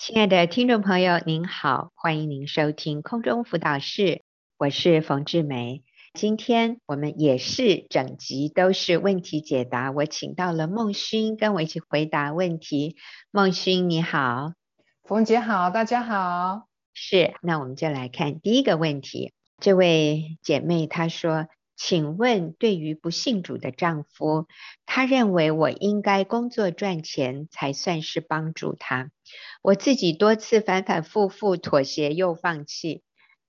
亲爱的听众朋友，您好，欢迎您收听空中辅导室，我是冯志梅。今天我们也是整集都是问题解答，我请到了孟勋跟我一起回答问题。孟勋你好，冯姐好，大家好。是，那我们就来看第一个问题。这位姐妹她说。请问，对于不信主的丈夫，他认为我应该工作赚钱才算是帮助他。我自己多次反反复复妥协又放弃，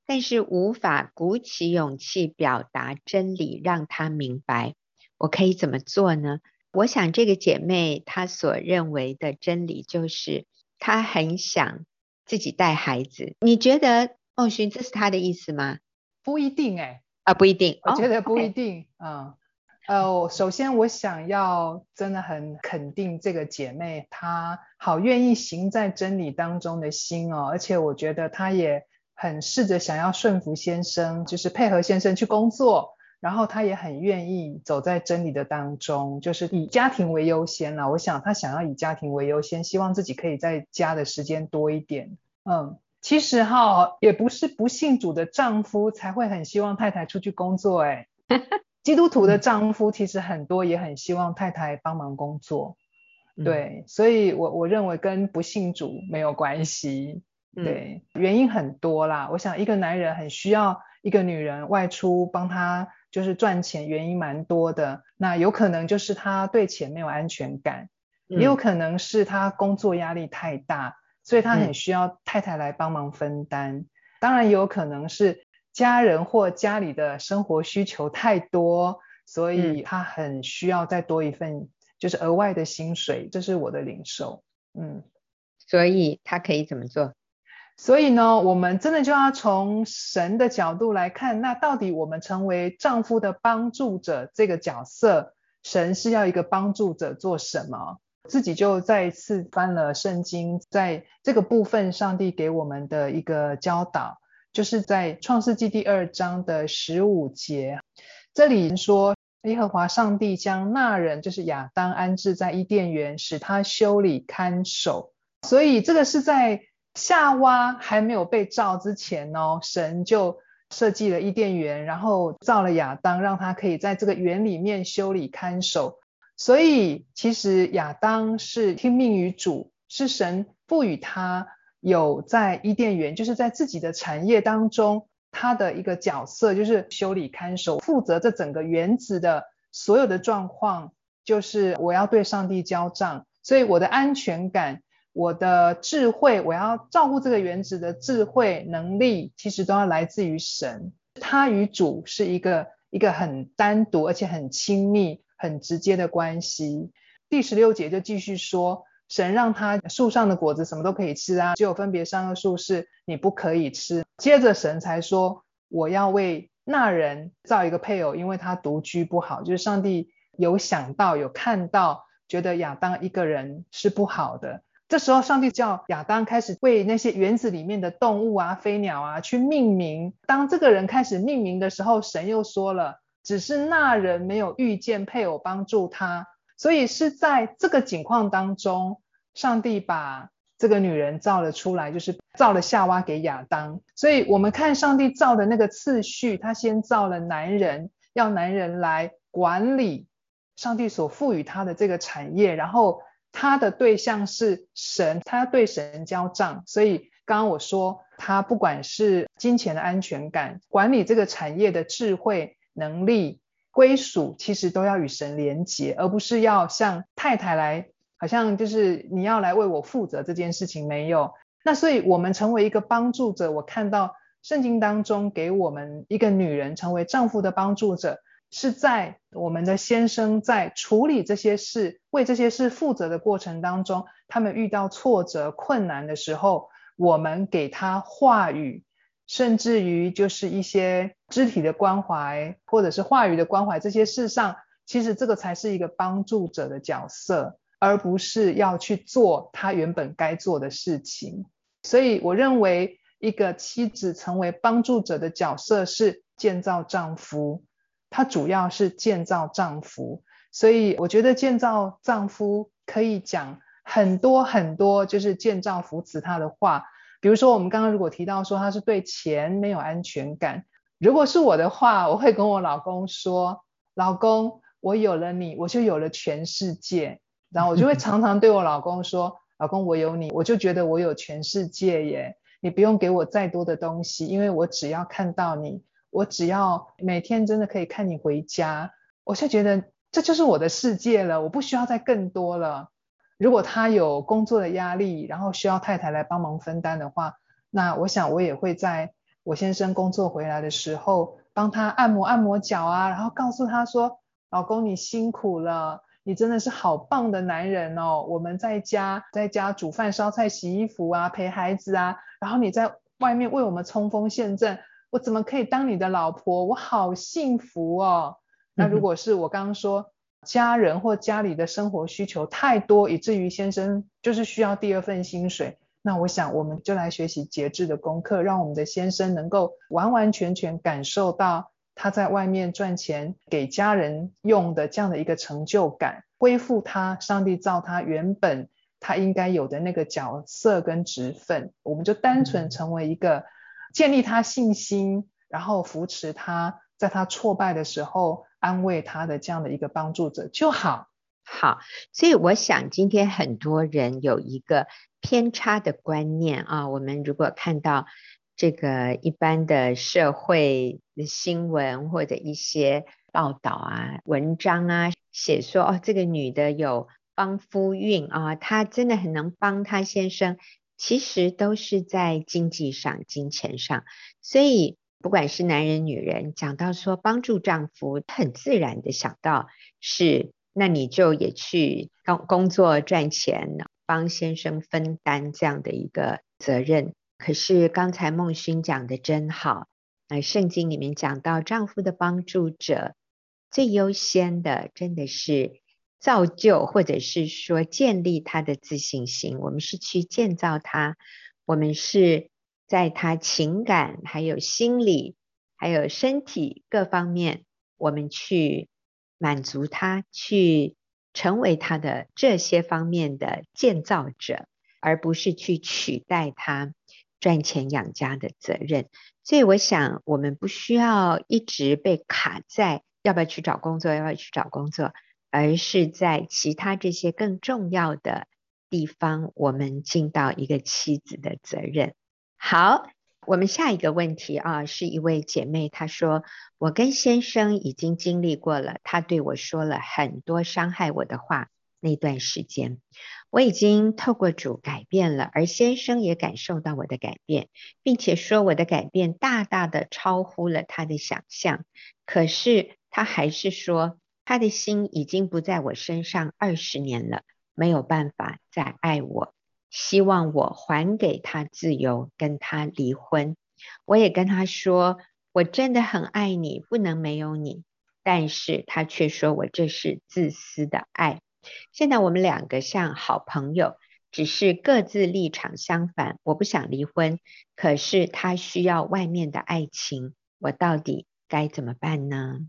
但是无法鼓起勇气表达真理，让他明白。我可以怎么做呢？我想这个姐妹她所认为的真理就是，她很想自己带孩子。你觉得孟勋这是她的意思吗？不一定哎。啊，不一定，我觉得不一定。嗯，呃，首先我想要真的很肯定这个姐妹，她好愿意行在真理当中的心哦，而且我觉得她也很试着想要顺服先生，就是配合先生去工作，然后她也很愿意走在真理的当中，就是以家庭为优先了。我想她想要以家庭为优先，希望自己可以在家的时间多一点。嗯。其实哈，也不是不信主的丈夫才会很希望太太出去工作，哎，基督徒的丈夫其实很多也很希望太太帮忙工作，对，所以我我认为跟不信主没有关系，对，原因很多啦。我想一个男人很需要一个女人外出帮他就是赚钱，原因蛮多的。那有可能就是他对钱没有安全感，也有可能是他工作压力太大。所以他很需要太太来帮忙分担，嗯、当然也有可能是家人或家里的生活需求太多，所以他很需要再多一份就是额外的薪水，这是我的领受。嗯，所以他可以怎么做？所以呢，我们真的就要从神的角度来看，那到底我们成为丈夫的帮助者这个角色，神是要一个帮助者做什么？自己就再一次翻了圣经，在这个部分，上帝给我们的一个教导，就是在创世纪第二章的十五节，这里说，耶和华上帝将那人，就是亚当安置在伊甸园，使他修理看守。所以这个是在夏娃还没有被造之前哦，神就设计了伊甸园，然后造了亚当，让他可以在这个园里面修理看守。所以，其实亚当是听命于主，是神赋予他有在伊甸园，就是在自己的产业当中，他的一个角色就是修理看守，负责这整个园子的所有的状况，就是我要对上帝交账。所以我的安全感、我的智慧，我要照顾这个园子的智慧能力，其实都要来自于神。他与主是一个一个很单独而且很亲密。很直接的关系。第十六节就继续说，神让他树上的果子什么都可以吃啊，只有分别善恶树是你不可以吃。接着神才说，我要为那人造一个配偶，因为他独居不好。就是上帝有想到，有看到，觉得亚当一个人是不好的。这时候上帝叫亚当开始为那些园子里面的动物啊、飞鸟啊去命名。当这个人开始命名的时候，神又说了。只是那人没有遇见配偶帮助他，所以是在这个景况当中，上帝把这个女人造了出来，就是造了夏娃给亚当。所以我们看上帝造的那个次序，他先造了男人，要男人来管理上帝所赋予他的这个产业，然后他的对象是神，他要对神交账。所以刚刚我说，他不管是金钱的安全感，管理这个产业的智慧。能力归属其实都要与神连结，而不是要向太太来，好像就是你要来为我负责这件事情没有。那所以我们成为一个帮助者，我看到圣经当中给我们一个女人成为丈夫的帮助者，是在我们的先生在处理这些事、为这些事负责的过程当中，他们遇到挫折困难的时候，我们给他话语。甚至于就是一些肢体的关怀，或者是话语的关怀，这些事上，其实这个才是一个帮助者的角色，而不是要去做他原本该做的事情。所以我认为，一个妻子成为帮助者的角色是建造丈夫，她主要是建造丈夫。所以我觉得建造丈夫可以讲很多很多就是建造扶持他的话，比如说我们刚刚如果提到说他是对钱没有安全感，如果是我的话，我会跟我老公说，老公，我有了你，我就有了全世界，然后我就会常常对我老公说，老公，我有你，我就觉得我有全世界耶，你不用给我再多的东西，因为我只要看到你，我只要每天真的可以看你回家，我就觉得这就是我的世界了，我不需要再更多了。如果他有工作的压力，然后需要太太来帮忙分担的话，那我想我也会在我先生工作回来的时候，帮他按摩按摩脚啊，然后告诉他说：“老公，你辛苦了，你真的是好棒的男人哦。我们在家在家煮饭、烧菜、洗衣服啊，陪孩子啊，然后你在外面为我们冲锋陷阵，我怎么可以当你的老婆？我好幸福哦。”那如果是我刚刚说。嗯家人或家里的生活需求太多，以至于先生就是需要第二份薪水。那我想，我们就来学习节制的功课，让我们的先生能够完完全全感受到他在外面赚钱给家人用的这样的一个成就感，恢复他上帝造他原本他应该有的那个角色跟职分。我们就单纯成为一个建立他信心，然后扶持他，在他挫败的时候。安慰他的这样的一个帮助者就好。好，所以我想今天很多人有一个偏差的观念啊。我们如果看到这个一般的社会的新闻或者一些报道啊、文章啊，写说哦，这个女的有帮夫运啊，她真的很能帮她先生，其实都是在经济上、金钱上，所以。不管是男人女人，讲到说帮助丈夫，很自然的想到是，那你就也去工工作赚钱，帮先生分担这样的一个责任。可是刚才孟勋讲的真好，呃，圣经里面讲到丈夫的帮助者，最优先的真的是造就或者是说建立他的自信心。我们是去建造他，我们是。在他情感、还有心理、还有身体各方面，我们去满足他，去成为他的这些方面的建造者，而不是去取代他赚钱养家的责任。所以，我想我们不需要一直被卡在要不要去找工作，要不要去找工作，而是在其他这些更重要的地方，我们尽到一个妻子的责任。好，我们下一个问题啊，是一位姐妹，她说：“我跟先生已经经历过了，他对我说了很多伤害我的话。那段时间，我已经透过主改变了，而先生也感受到我的改变，并且说我的改变大大的超乎了他的想象。可是他还是说，他的心已经不在我身上二十年了，没有办法再爱我。”希望我还给他自由，跟他离婚。我也跟他说，我真的很爱你，不能没有你。但是他却说我这是自私的爱。现在我们两个像好朋友，只是各自立场相反。我不想离婚，可是他需要外面的爱情，我到底该怎么办呢？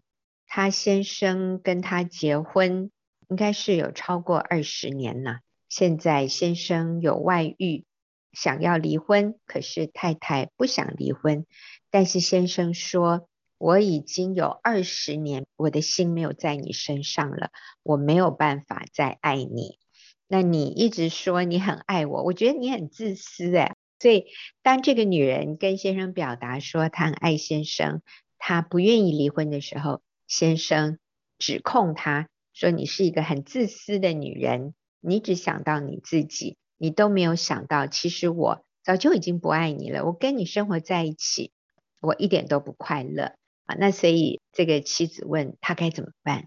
他先生跟他结婚，应该是有超过二十年了。现在先生有外遇，想要离婚，可是太太不想离婚。但是先生说：“我已经有二十年，我的心没有在你身上了，我没有办法再爱你。那你一直说你很爱我，我觉得你很自私哎。所以当这个女人跟先生表达说她很爱先生，她不愿意离婚的时候，先生指控她说：你是一个很自私的女人。”你只想到你自己，你都没有想到，其实我早就已经不爱你了。我跟你生活在一起，我一点都不快乐啊。那所以这个妻子问他该怎么办？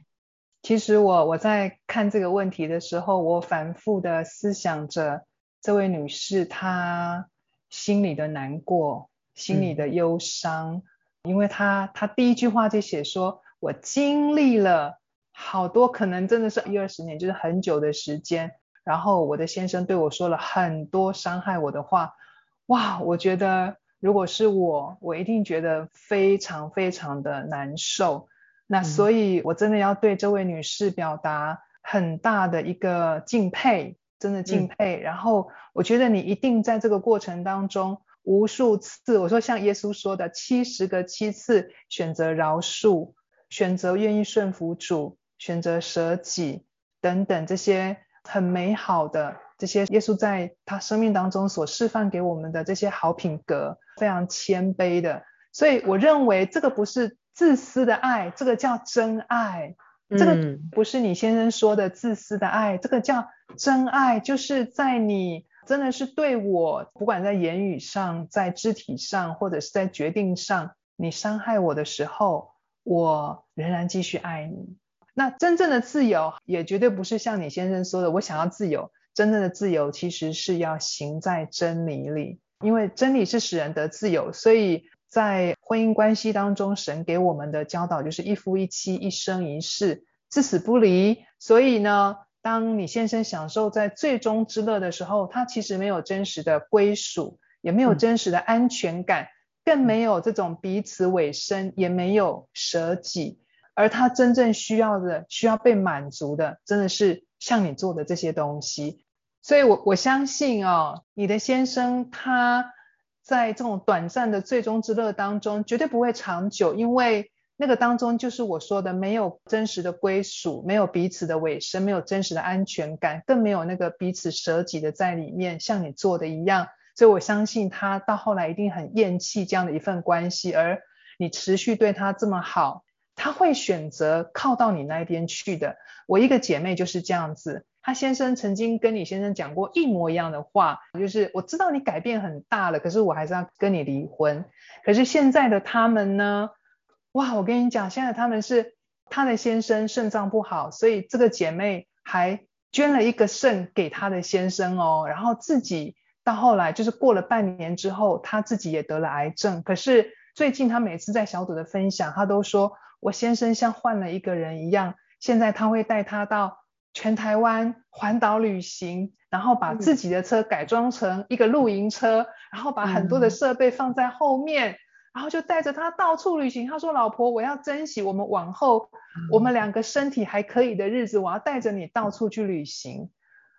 其实我我在看这个问题的时候，我反复的思想着这位女士她心里的难过，心里的忧伤，嗯、因为她她第一句话就写说：“我经历了。”好多可能真的是一二十年，就是很久的时间。然后我的先生对我说了很多伤害我的话，哇，我觉得如果是我，我一定觉得非常非常的难受。那所以，我真的要对这位女士表达很大的一个敬佩，真的敬佩。嗯、然后我觉得你一定在这个过程当中无数次，我说像耶稣说的七十个七次选择饶恕，选择愿意顺服主，选择舍己等等这些很美好的这些耶稣在他生命当中所示范给我们的这些好品格，非常谦卑的。所以我认为这个不是自私的爱，这个叫真爱。这个不是你先生说的自私的爱，这个叫真爱，就是在你真的是对我，不管在言语上、在肢体上，或者是在决定上，你伤害我的时候，我仍然继续爱你。那真正的自由，也绝对不是像你先生说的，我想要自由。真正的自由其实是要行在真理里，因为真理是使人得自由，所以。在婚姻关系当中，神给我们的教导就是一夫一妻，一生一世，至死不离。所以呢，当你先生享受在最终之乐的时候，他其实没有真实的归属，也没有真实的安全感，嗯、更没有这种彼此委身，也没有舍己。而他真正需要的、需要被满足的，真的是像你做的这些东西。所以我我相信哦，你的先生他。在这种短暂的最终之乐当中，绝对不会长久，因为那个当中就是我说的，没有真实的归属，没有彼此的尾声，没有真实的安全感，更没有那个彼此舍己的在里面，像你做的一样。所以我相信他到后来一定很厌弃这样的一份关系，而你持续对他这么好，他会选择靠到你那边去的。我一个姐妹就是这样子。她先生曾经跟你先生讲过一模一样的话，就是我知道你改变很大了，可是我还是要跟你离婚。可是现在的他们呢？哇，我跟你讲，现在他们是他的先生肾脏不好，所以这个姐妹还捐了一个肾给他的先生哦，然后自己到后来就是过了半年之后，她自己也得了癌症。可是最近她每次在小组的分享，她都说我先生像换了一个人一样，现在他会带他到。全台湾环岛旅行，然后把自己的车改装成一个露营车，嗯、然后把很多的设备放在后面，嗯、然后就带着他到处旅行。他说：“老婆，我要珍惜我们往后、嗯、我们两个身体还可以的日子，我要带着你到处去旅行。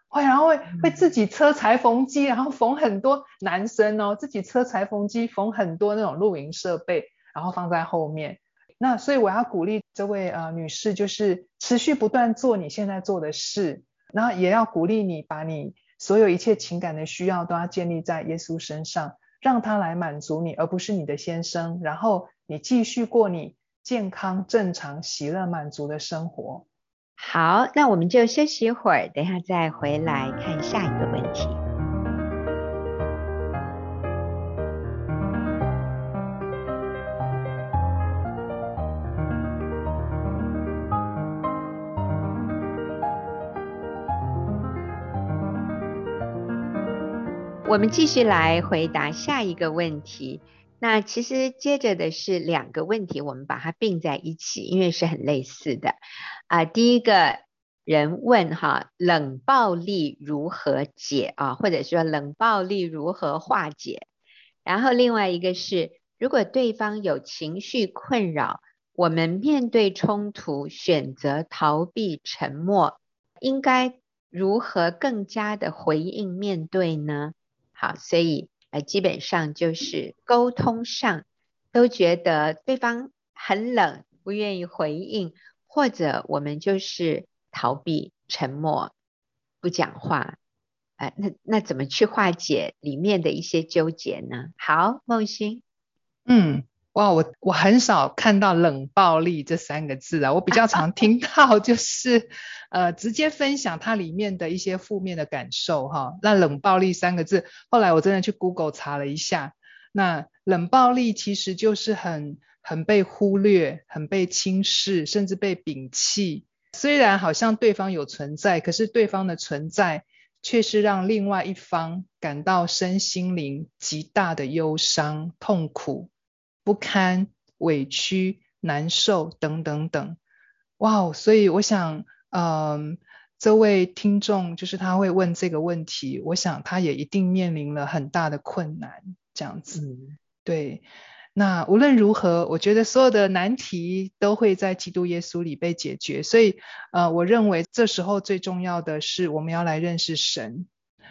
会、嗯，然后会会自己车裁缝机，然后缝很多男生哦，自己车裁缝机缝很多那种露营设备，然后放在后面。”那所以我要鼓励这位呃女士，就是持续不断做你现在做的事，然后也要鼓励你把你所有一切情感的需要都要建立在耶稣身上，让他来满足你，而不是你的先生。然后你继续过你健康、正常、喜乐、满足的生活。好，那我们就休息一会儿，等一下再回来看下一个问题。我们继续来回答下一个问题。那其实接着的是两个问题，我们把它并在一起，因为是很类似的。啊、第一个人问哈，冷暴力如何解啊？或者说冷暴力如何化解？然后另外一个是，如果对方有情绪困扰，我们面对冲突选择逃避沉默，应该如何更加的回应面对呢？好，所以呃，基本上就是沟通上都觉得对方很冷，不愿意回应，或者我们就是逃避、沉默、不讲话，呃，那那怎么去化解里面的一些纠结呢？好，梦欣，嗯。哇，我我很少看到冷暴力这三个字啊，我比较常听到就是呃直接分享它里面的一些负面的感受哈。那冷暴力三个字，后来我真的去 Google 查了一下，那冷暴力其实就是很很被忽略、很被轻视，甚至被摒弃。虽然好像对方有存在，可是对方的存在却是让另外一方感到身心灵极大的忧伤、痛苦。不堪、委屈、难受等等等，哇哦！所以我想，嗯，这位听众就是他会问这个问题，我想他也一定面临了很大的困难，这样子。嗯、对，那无论如何，我觉得所有的难题都会在基督耶稣里被解决。所以，呃，我认为这时候最重要的是我们要来认识神。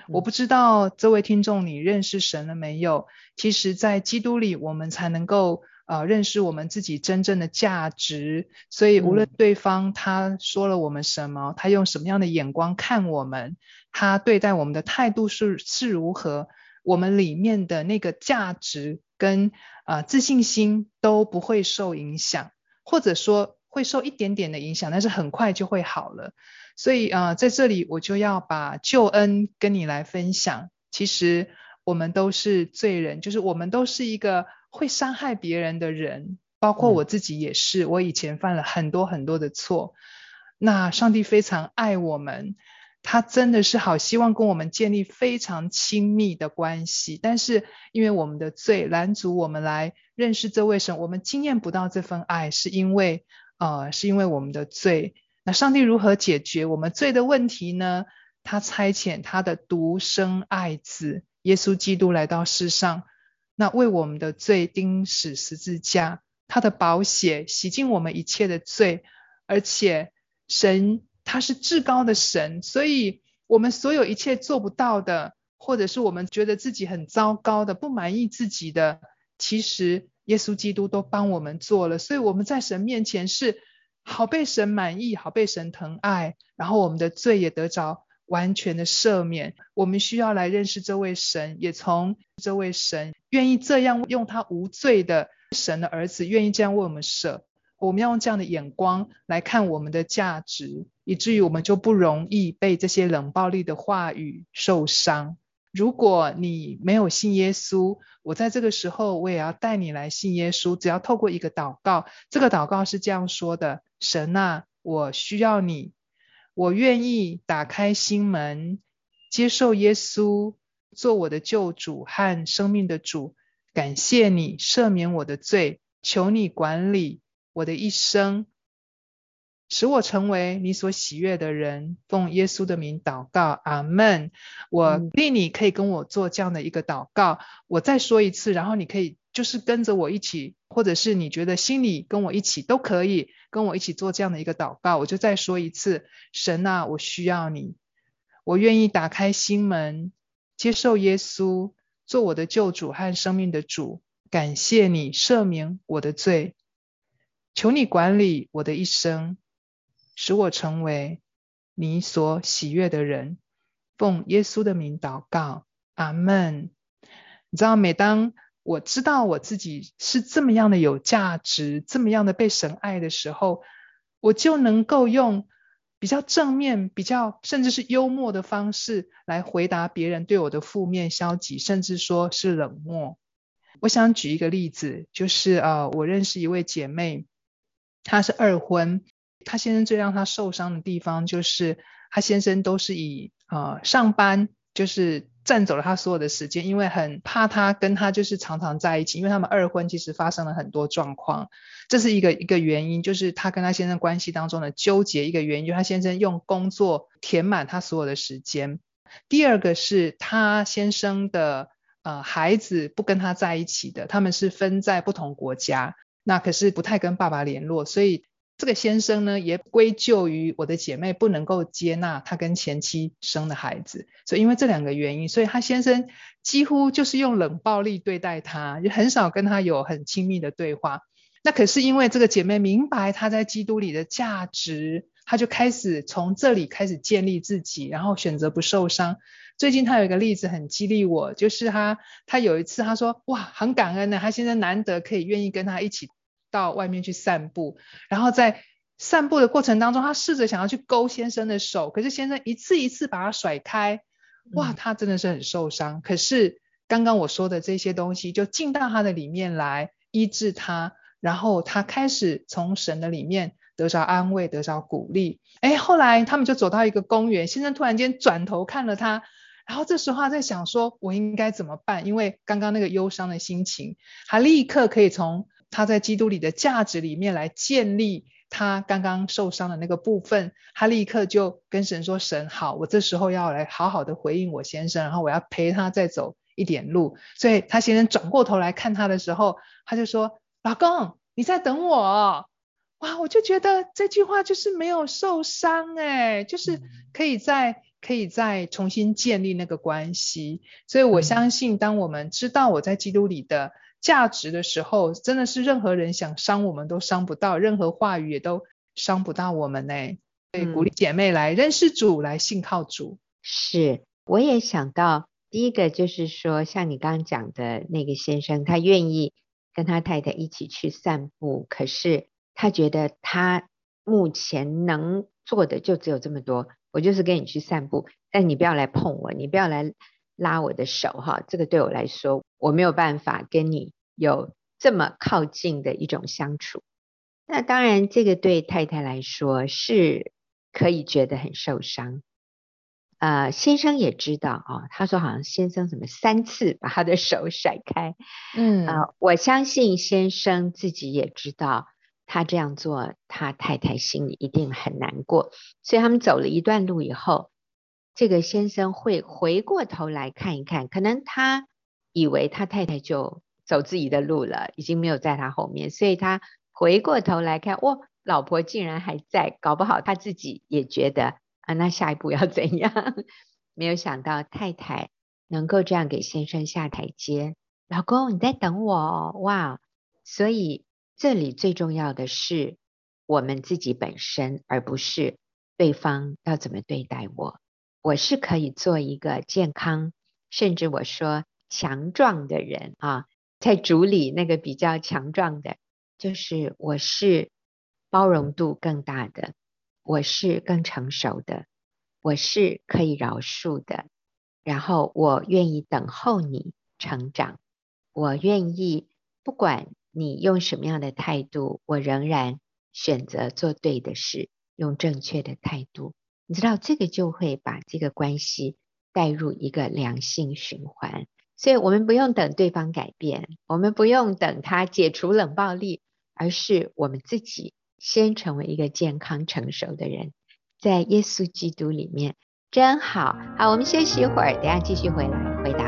我不知道这位听众你认识神了没有？其实，在基督里，我们才能够呃认识我们自己真正的价值。所以，无论对方他说了我们什么，他用什么样的眼光看我们，他对待我们的态度是是如何，我们里面的那个价值。跟啊、呃、自信心都不会受影响，或者说会受一点点的影响，但是很快就会好了。所以啊、呃，在这里我就要把救恩跟你来分享。其实我们都是罪人，就是我们都是一个会伤害别人的人，包括我自己也是。我以前犯了很多很多的错，那上帝非常爱我们。他真的是好希望跟我们建立非常亲密的关系，但是因为我们的罪拦阻我们来认识这位神，我们经验不到这份爱，是因为呃，是因为我们的罪。那上帝如何解决我们罪的问题呢？他差遣他的独生爱子耶稣基督来到世上，那为我们的罪钉死十字架，他的宝血洗净我们一切的罪，而且神。他是至高的神，所以我们所有一切做不到的，或者是我们觉得自己很糟糕的、不满意自己的，其实耶稣基督都帮我们做了。所以我们在神面前是好被神满意、好被神疼爱，然后我们的罪也得着完全的赦免。我们需要来认识这位神，也从这位神愿意这样用他无罪的神的儿子，愿意这样为我们舍。我们要用这样的眼光来看我们的价值，以至于我们就不容易被这些冷暴力的话语受伤。如果你没有信耶稣，我在这个时候我也要带你来信耶稣。只要透过一个祷告，这个祷告是这样说的：神啊，我需要你，我愿意打开心门，接受耶稣做我的救主和生命的主。感谢你赦免我的罪，求你管理。我的一生，使我成为你所喜悦的人。奉耶稣的名祷告，阿门。我令你可以跟我做这样的一个祷告。我再说一次，然后你可以就是跟着我一起，或者是你觉得心里跟我一起都可以跟我一起做这样的一个祷告。我就再说一次，神啊，我需要你，我愿意打开心门，接受耶稣做我的救主和生命的主。感谢你赦免我的罪。求你管理我的一生，使我成为你所喜悦的人。奉耶稣的名祷告，阿门。你知道，每当我知道我自己是这么样的有价值，这么样的被神爱的时候，我就能够用比较正面、比较甚至是幽默的方式来回答别人对我的负面、消极，甚至说是冷漠。我想举一个例子，就是呃，我认识一位姐妹。她是二婚，他先生最让他受伤的地方就是他先生都是以呃上班就是占走了他所有的时间，因为很怕他跟他就是常常在一起，因为他们二婚其实发生了很多状况，这是一个一个原因，就是他跟他先生关系当中的纠结一个原因，就是他先生用工作填满他所有的时间。第二个是他先生的呃孩子不跟他在一起的，他们是分在不同国家。那可是不太跟爸爸联络，所以这个先生呢，也归咎于我的姐妹不能够接纳他跟前妻生的孩子，所以因为这两个原因，所以他先生几乎就是用冷暴力对待他，就很少跟他有很亲密的对话。那可是因为这个姐妹明白她在基督里的价值，她就开始从这里开始建立自己，然后选择不受伤。最近她有一个例子很激励我，就是她她有一次她说哇，很感恩呢，她现在难得可以愿意跟他一起到外面去散步，然后在散步的过程当中，他试着想要去勾先生的手，可是先生一次一次把他甩开，哇，他真的是很受伤。可是刚刚我说的这些东西就进到他的里面来医治他。然后他开始从神的里面得着安慰，得着鼓励。哎，后来他们就走到一个公园，先生突然间转头看了他，然后这时候他在想说，我应该怎么办？因为刚刚那个忧伤的心情，他立刻可以从他在基督里的价值里面来建立他刚刚受伤的那个部分。他立刻就跟神说：“神好，我这时候要来好好的回应我先生，然后我要陪他再走一点路。所以他先生转过头来看他的时候，他就说：“老公，你在等我。”哇，我就觉得这句话就是没有受伤哎，就是可以再可以再重新建立那个关系。所以我相信，当我们知道我在基督里的价值的时候，真的是任何人想伤我们都伤不到，任何话语也都伤不到我们呢。所以鼓励姐妹来认识主，来信靠主。是，我也想到第一个就是说，像你刚刚讲的那个先生，他愿意跟他太太一起去散步，可是。他觉得他目前能做的就只有这么多，我就是跟你去散步，但你不要来碰我，你不要来拉我的手哈，这个对我来说我没有办法跟你有这么靠近的一种相处。那当然，这个对太太来说是可以觉得很受伤。呃，先生也知道啊、哦，他说好像先生什么三次把他的手甩开，嗯，呃，我相信先生自己也知道。他这样做，他太太心里一定很难过。所以他们走了一段路以后，这个先生会回过头来看一看，可能他以为他太太就走自己的路了，已经没有在他后面，所以他回过头来看，哇，老婆竟然还在，搞不好他自己也觉得啊，那下一步要怎样？没有想到太太能够这样给先生下台阶，老公你在等我哦，哇，所以。这里最重要的是我们自己本身，而不是对方要怎么对待我。我是可以做一个健康，甚至我说强壮的人啊，在主里那个比较强壮的，就是我是包容度更大的，我是更成熟的，我是可以饶恕的，然后我愿意等候你成长，我愿意不管。你用什么样的态度，我仍然选择做对的事，用正确的态度。你知道，这个就会把这个关系带入一个良性循环。所以，我们不用等对方改变，我们不用等他解除冷暴力，而是我们自己先成为一个健康成熟的人，在耶稣基督里面真好。好，我们休息一会儿，等下继续回来回答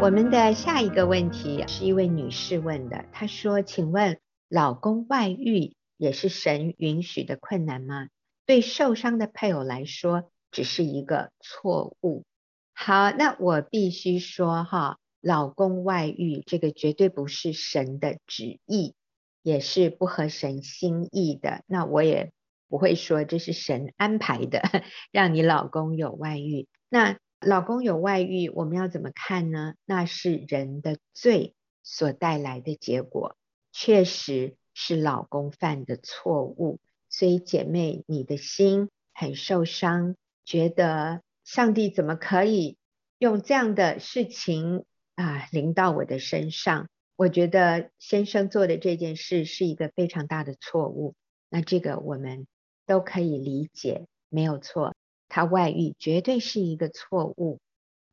我们的下一个问题是一位女士问的，她说：“请问，老公外遇也是神允许的困难吗？对受伤的配偶来说，只是一个错误。”好，那我必须说哈，老公外遇这个绝对不是神的旨意，也是不合神心意的。那我也不会说这是神安排的，让你老公有外遇。那老公有外遇，我们要怎么看呢？那是人的罪所带来的结果，确实是老公犯的错误。所以姐妹，你的心很受伤，觉得上帝怎么可以用这样的事情啊临到我的身上？我觉得先生做的这件事是一个非常大的错误。那这个我们都可以理解，没有错。他外遇绝对是一个错误，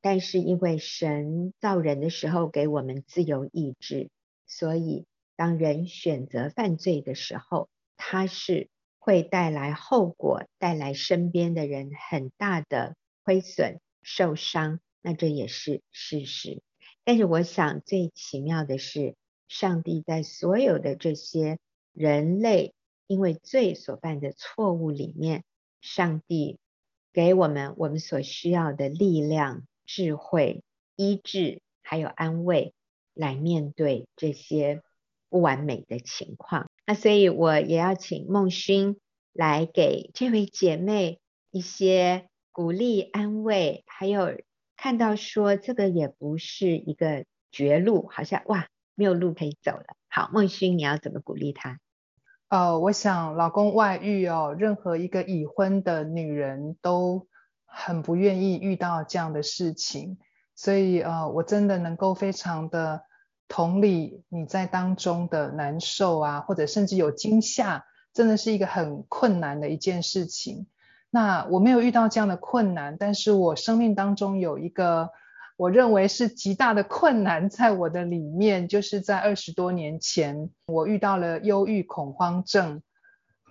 但是因为神造人的时候给我们自由意志，所以当人选择犯罪的时候，他是会带来后果，带来身边的人很大的亏损、受伤，那这也是事实。但是我想最奇妙的是，上帝在所有的这些人类因为罪所犯的错误里面，上帝。给我们我们所需要的力量、智慧、医治，还有安慰，来面对这些不完美的情况。那所以我也要请孟勋来给这位姐妹一些鼓励、安慰，还有看到说这个也不是一个绝路，好像哇没有路可以走了。好，孟勋，你要怎么鼓励她？呃，我想老公外遇哦，任何一个已婚的女人都很不愿意遇到这样的事情，所以呃，我真的能够非常的同理你在当中的难受啊，或者甚至有惊吓，真的是一个很困难的一件事情。那我没有遇到这样的困难，但是我生命当中有一个我认为是极大的困难在我的里面，就是在二十多年前，我遇到了忧郁恐慌症。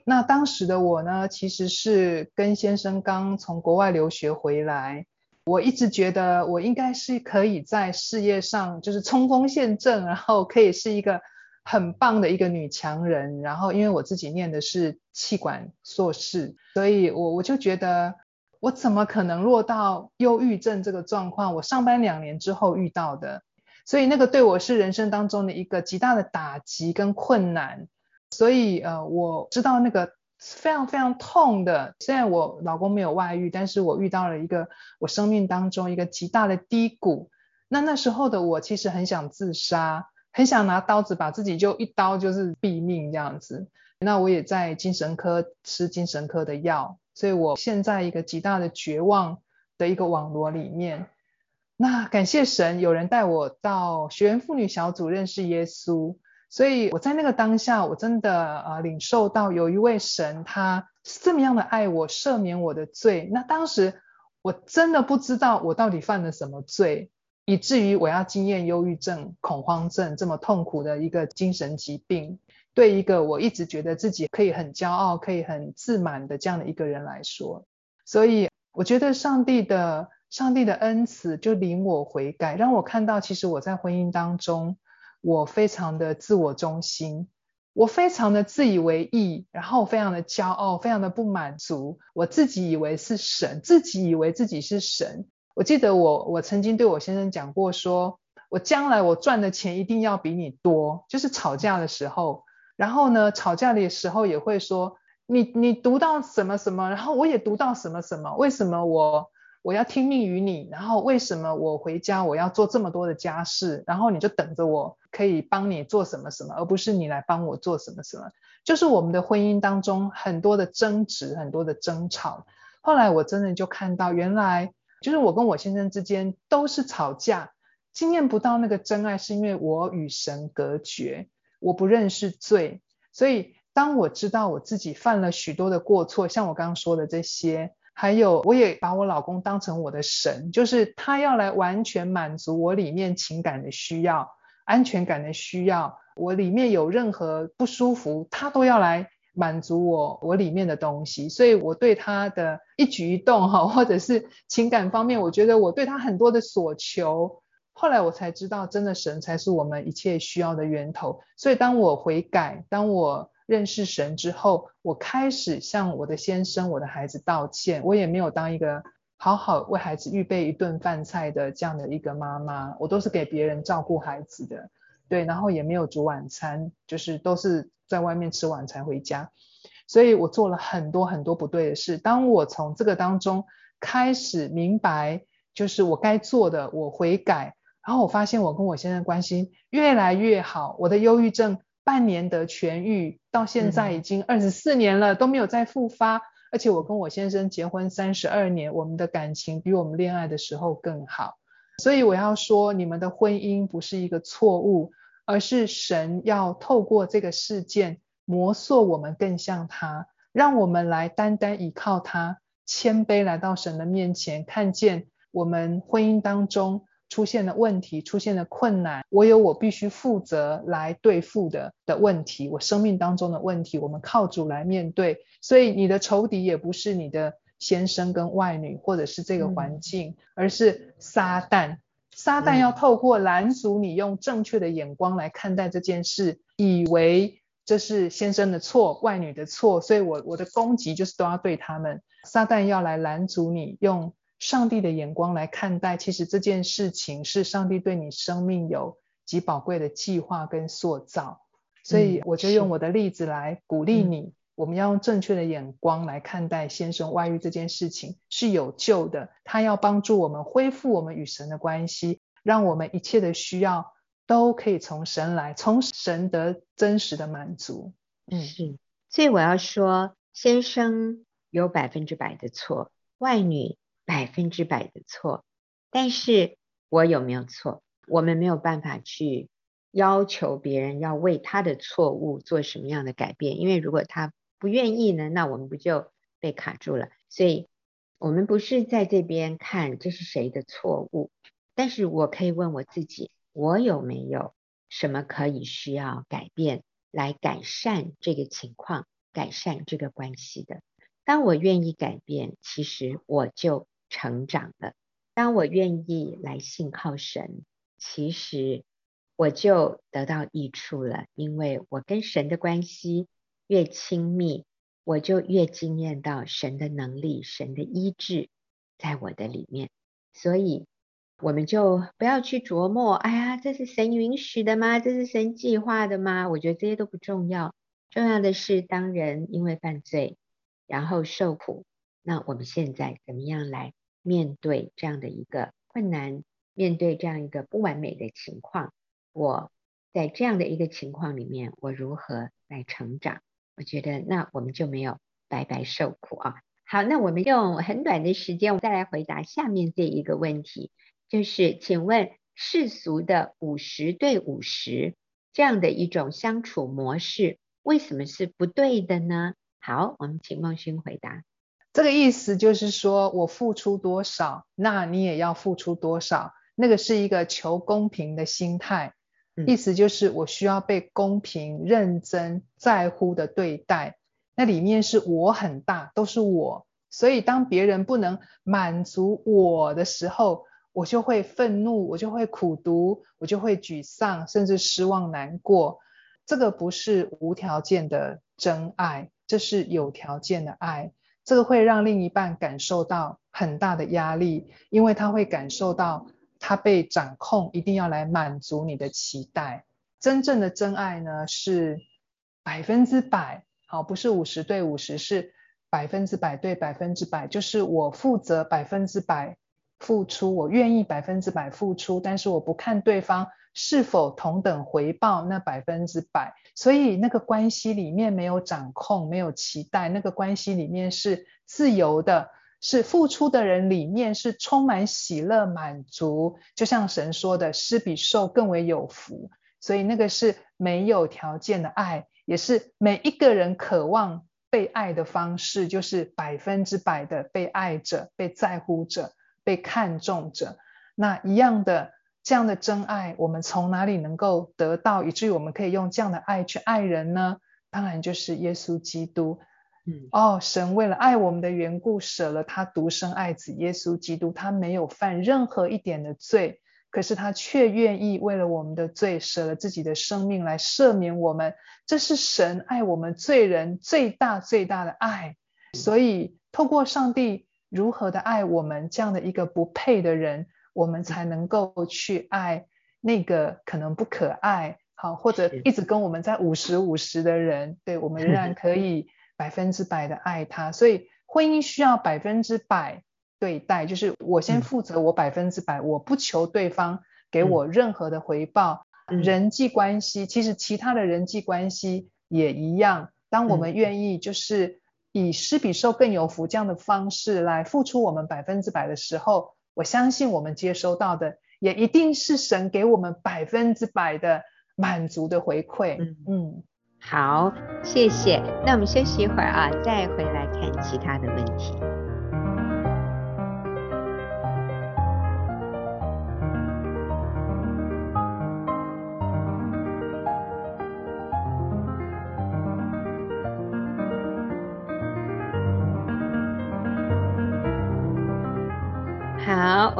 那当时的我呢，其实是跟先生刚从国外留学回来，我一直觉得我应该是可以在事业上就是冲锋陷阵，然后可以是一个很棒的一个女强人。然后因为我自己念的是气管硕士，所以我我就觉得我怎么可能落到忧郁症这个状况？我上班两年之后遇到的，所以那个对我是人生当中的一个极大的打击跟困难。所以，呃，我知道那个非常非常痛的。虽然我老公没有外遇，但是我遇到了一个我生命当中一个极大的低谷。那那时候的我其实很想自杀，很想拿刀子把自己就一刀就是毙命这样子。那我也在精神科吃精神科的药，所以我现在一个极大的绝望的一个网罗里面。那感谢神，有人带我到学员妇女小组认识耶稣。所以我在那个当下，我真的呃领受到有一位神，他是这么样的爱我，赦免我的罪。那当时我真的不知道我到底犯了什么罪，以至于我要经验忧郁症、恐慌症这么痛苦的一个精神疾病。对一个我一直觉得自己可以很骄傲、可以很自满的这样的一个人来说，所以我觉得上帝的上帝的恩慈就领我悔改，让我看到其实我在婚姻当中。我非常的自我中心，我非常的自以为意，然后非常的骄傲，非常的不满足。我自己以为是神，自己以为自己是神。我记得我我曾经对我先生讲过说，说我将来我赚的钱一定要比你多，就是吵架的时候，然后呢，吵架的时候也会说你你读到什么什么，然后我也读到什么什么，为什么我？我要听命于你，然后为什么我回家我要做这么多的家事，然后你就等着我可以帮你做什么什么，而不是你来帮我做什么什么。就是我们的婚姻当中很多的争执，很多的争吵。后来我真的就看到，原来就是我跟我先生之间都是吵架，经验不到那个真爱，是因为我与神隔绝，我不认识罪。所以当我知道我自己犯了许多的过错，像我刚刚说的这些。还有，我也把我老公当成我的神，就是他要来完全满足我里面情感的需要、安全感的需要。我里面有任何不舒服，他都要来满足我我里面的东西。所以我对他的一举一动哈，或者是情感方面，我觉得我对他很多的所求，后来我才知道，真的神才是我们一切需要的源头。所以当我悔改，当我认识神之后，我开始向我的先生、我的孩子道歉。我也没有当一个好好为孩子预备一顿饭菜的这样的一个妈妈，我都是给别人照顾孩子的，对，然后也没有煮晚餐，就是都是在外面吃晚餐回家。所以我做了很多很多不对的事。当我从这个当中开始明白，就是我该做的，我悔改，然后我发现我跟我先生关系越来越好，我的忧郁症。半年得痊愈，到现在已经二十四年了，嗯，都没有再复发。而且我跟我先生结婚三十二年，我们的感情比我们恋爱的时候更好。所以我要说，你们的婚姻不是一个错误，而是神要透过这个事件磨塑我们更像他，让我们来单单依靠他，谦卑来到神的面前，看见我们婚姻当中。出现了问题，出现了困难，我有我必须负责来对付的的问题，我生命当中的问题，我们靠主来面对。所以你的仇敌也不是你的先生跟外女，或者是这个环境，嗯、而是撒旦。撒旦要透过拦阻你，用正确的眼光来看待这件事，以为这是先生的错，外女的错，所以我我的攻击就是都要对他们。撒旦要来拦阻你，用。上帝的眼光来看待，其实这件事情是上帝对你生命有极宝贵的计划跟塑造，所以我就用我的例子来鼓励你，嗯、我们要用正确的眼光来看待先生外遇这件事情是有救的，他要帮助我们恢复我们与神的关系，让我们一切的需要都可以从神来，从神得真实的满足。嗯，是，所以我要说，先生有百分之百的错，外女。百分之百的错，但是我有没有错？我们没有办法去要求别人要为他的错误做什么样的改变，因为如果他不愿意呢，那我们不就被卡住了？所以，我们不是在这边看这是谁的错误，但是我可以问我自己，我有没有什么可以需要改变来改善这个情况，改善这个关系的？当我愿意改变，其实我就成长了。当我愿意来信靠神，其实我就得到益处了，因为我跟神的关系越亲密，我就越经验到神的能力、神的医治在我的里面。所以，我们就不要去琢磨，哎呀，这是神允许的吗？这是神计划的吗？我觉得这些都不重要，重要的是当人因为犯罪，然后受苦，那我们现在怎么样来？面对这样的一个困难，面对这样一个不完美的情况，我在这样的一个情况里面，我如何来成长？我觉得那我们就没有白白受苦啊。好，那我们用很短的时间，我们再来回答下面这一个问题，就是请问世俗的五十对五十这样的一种相处模式，为什么是不对的呢？好，我们请孟勋回答。这个意思就是说，我付出多少，那你也要付出多少。那个是一个求公平的心态，嗯、意思就是我需要被公平、认真、在乎的对待。那里面是我很大，都是我，所以当别人不能满足我的时候，我就会愤怒，我就会苦读，我就会沮丧，甚至失望、难过。这个不是无条件的真爱，这是有条件的爱。这个会让另一半感受到很大的压力，因为他会感受到他被掌控，一定要来满足你的期待。真正的真爱呢，是百分之百，好，不是五十对五十，是百分之百对百分之百，就是我负责百分之百付出，我愿意百分之百付出，但是我不看对方。是否同等回报那百分之百？所以那个关系里面没有掌控，没有期待，那个关系里面是自由的，是付出的人里面是充满喜乐满足。就像神说的，施比受更为有福。所以那个是没有条件的爱，也是每一个人渴望被爱的方式，就是百分之百的被爱着、被在乎着、被看重着。那一样的。这样的真爱，我们从哪里能够得到，以至于我们可以用这样的爱去爱人呢？当然就是耶稣基督。嗯，哦，神为了爱我们的缘故，舍了他独生爱子耶稣基督。他没有犯任何一点的罪，可是他却愿意为了我们的罪，舍了自己的生命来赦免我们。这是神爱我们罪人最大最大的爱。所以，透过上帝如何的爱我们这样的一个不配的人。我们才能够去爱那个可能不可爱，好，或者一直跟我们在五十五十的人，对，我们仍然 可以百分之百的爱他。所以婚姻需要百分之百对待，就是我先负责我百分之百，我不求对方给我任何的回报。人际关系，其实其他的人际关系也一样。当我们愿意就是以施比受更有福这样的方式来付出我们百分之百的时候。我相信我们接收到的也一定是神给我们百分之百的满足的回馈。嗯嗯，好，谢谢。那我们休息一会儿啊，再回来看其他的问题。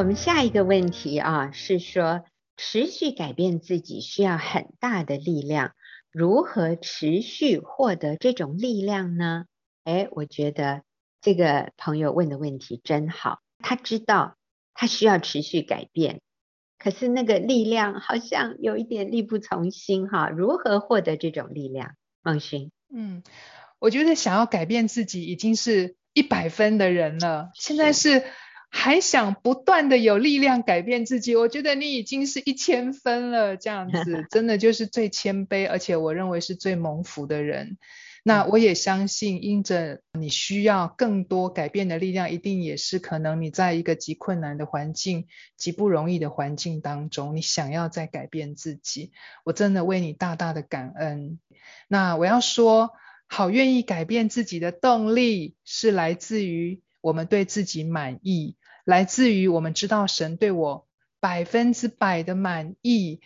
我们下一个问题啊，是说持续改变自己需要很大的力量，如何持续获得这种力量呢？诶，我觉得这个朋友问的问题真好，他知道他需要持续改变，可是那个力量好像有一点力不从心哈，如何获得这种力量？孟勋，嗯，我觉得想要改变自己已经是一百分的人了，现在是。还想不断的有力量改变自己，我觉得你已经是一千分了，这样子 真的就是最谦卑，而且我认为是最蒙福的人。那我也相信，因着你需要更多改变的力量，一定也是可能你在一个极困难的环境、极不容易的环境当中，你想要再改变自己，我真的为你大大的感恩。那我要说，好愿意改变自己的动力是来自于我们对自己满意。来自于我们知道神对我百分之百的满意。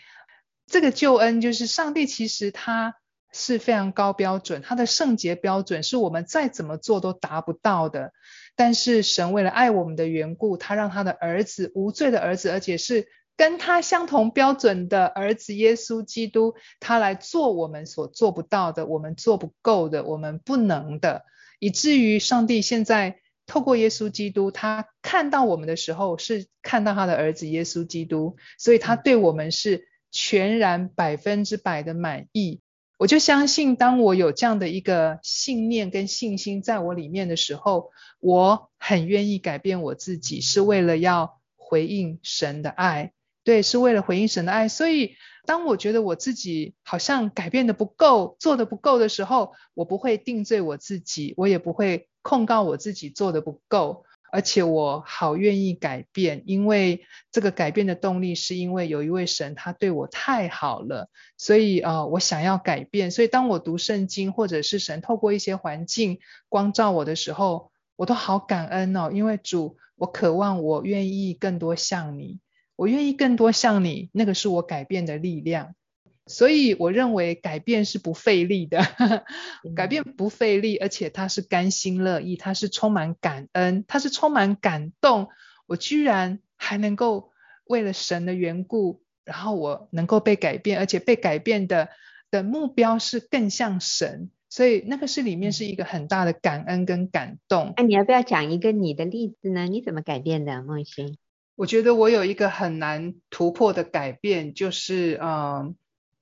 这个救恩就是上帝其实他是非常高标准，他的圣洁标准是我们再怎么做都达不到的。但是神为了爱我们的缘故，他让他的儿子无罪的儿子，而且是跟他相同标准的儿子耶稣基督，他来做我们所做不到的，我们做不够的，我们不能的，以至于上帝现在透过耶稣基督，他看到我们的时候是看到他的儿子耶稣基督，所以他对我们是全然百分之百的满意。我就相信，当我有这样的一个信念跟信心在我里面的时候，我很愿意改变我自己，是为了要回应神的爱。对，是为了回应神的爱。所以，当我觉得我自己好像改变的不够，做的不够的时候，我不会定罪我自己，我也不会控告我自己做的不够。而且我好愿意改变，因为这个改变的动力是因为有一位神，他对我太好了，所以呃，我想要改变。所以当我读圣经，或者是神透过一些环境光照我的时候，我都好感恩哦，因为主，我渴望，我愿意更多像你，我愿意更多像你，那个是我改变的力量。所以我认为改变是不费力的，改变不费力，而且他是甘心乐意，他是充满感恩，他是充满感动。我居然还能够为了神的缘故，然后我能够被改变，而且被改变的的目标是更像神，所以那个是里面是一个很大的感恩跟感动。那、啊、你要不要讲一个你的例子呢？你怎么改变的，梦欣？我觉得我有一个很难突破的改变，就是嗯。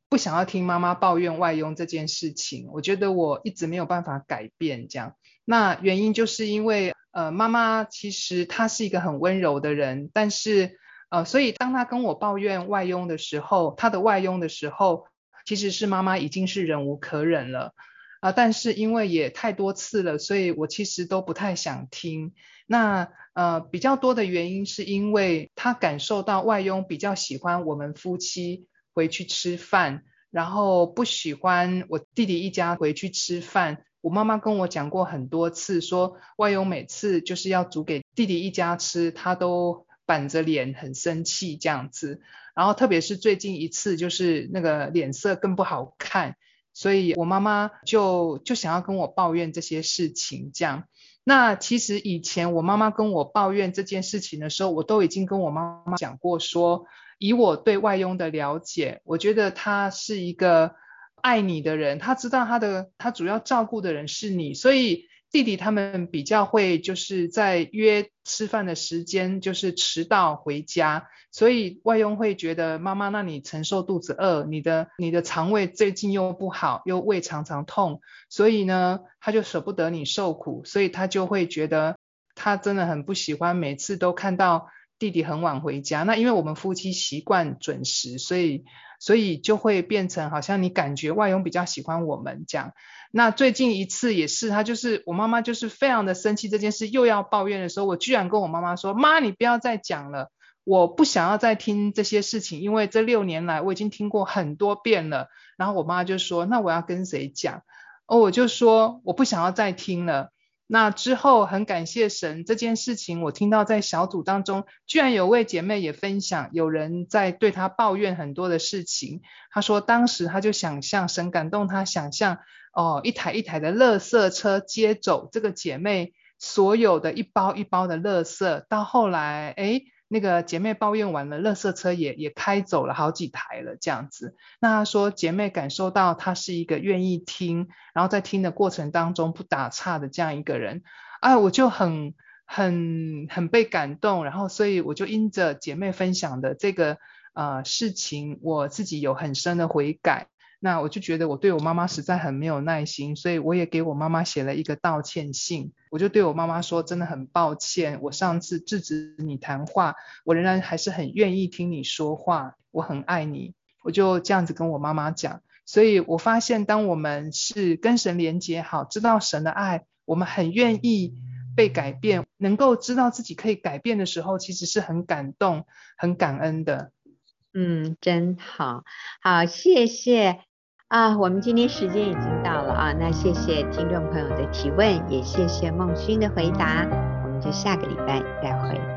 不想要听妈妈抱怨外佣这件事情，我觉得我一直没有办法改变这样。那原因就是因为，呃，妈妈其实她是一个很温柔的人，但是，呃，所以当她跟我抱怨外佣的时候，她的外佣的时候，其实是妈妈已经是忍无可忍了，啊、但是因为也太多次了，所以我其实都不太想听。那，呃，比较多的原因是因为他感受到外佣比较喜欢我们夫妻。回去吃饭，然后不喜欢我弟弟一家回去吃饭。我妈妈跟我讲过很多次，说外佣每次就是要煮给弟弟一家吃，他都板着脸很生气这样子。然后特别是最近一次，就是那个脸色更不好看，所以我妈妈就就想要跟我抱怨这些事情这样。那其实以前我妈妈跟我抱怨这件事情的时候，我都已经跟我妈妈讲过说。以我对外佣的了解，我觉得他是一个爱你的人，他知道他的他主要照顾的人是你，所以弟弟他们比较会就是在约吃饭的时间就是迟到回家，所以外佣会觉得妈妈，那你承受肚子饿，你的你的肠胃最近又不好，又胃常常痛，所以呢他就舍不得你受苦，所以他就会觉得他真的很不喜欢每次都看到。弟弟很晚回家，那因为我们夫妻习惯准时，所以所以就会变成好像你感觉外佣比较喜欢我们这样。那最近一次也是，他就是我妈妈就是非常的生气这件事，又要抱怨的时候，我居然跟我妈妈说：“妈，你不要再讲了，我不想要再听这些事情，因为这六年来我已经听过很多遍了。”然后我妈就说：“那我要跟谁讲？”哦，我就说我不想要再听了。那之后很感谢神这件事情，我听到在小组当中，居然有位姐妹也分享，有人在对她抱怨很多的事情。她说当时她就想象神感动她，想象哦一台一台的垃圾车接走这个姐妹所有的一包一包的垃圾，到后来诶那个姐妹抱怨完了，垃圾车也也开走了好几台了，这样子。那她说姐妹感受到她是一个愿意听，然后在听的过程当中不打岔的这样一个人，哎，我就很很很被感动，然后所以我就因着姐妹分享的这个呃事情，我自己有很深的悔改。那我就觉得我对我妈妈实在很没有耐心，所以我也给我妈妈写了一个道歉信。我就对我妈妈说，真的很抱歉，我上次制止你谈话，我仍然还是很愿意听你说话，我很爱你。我就这样子跟我妈妈讲。所以我发现，当我们是跟神连接好，知道神的爱，我们很愿意被改变，能够知道自己可以改变的时候，其实是很感动、很感恩的。嗯，真好，好，谢谢。啊，我们今天时间已经到了啊，那谢谢听众朋友的提问，也谢谢孟勋的回答，我们就下个礼拜再会。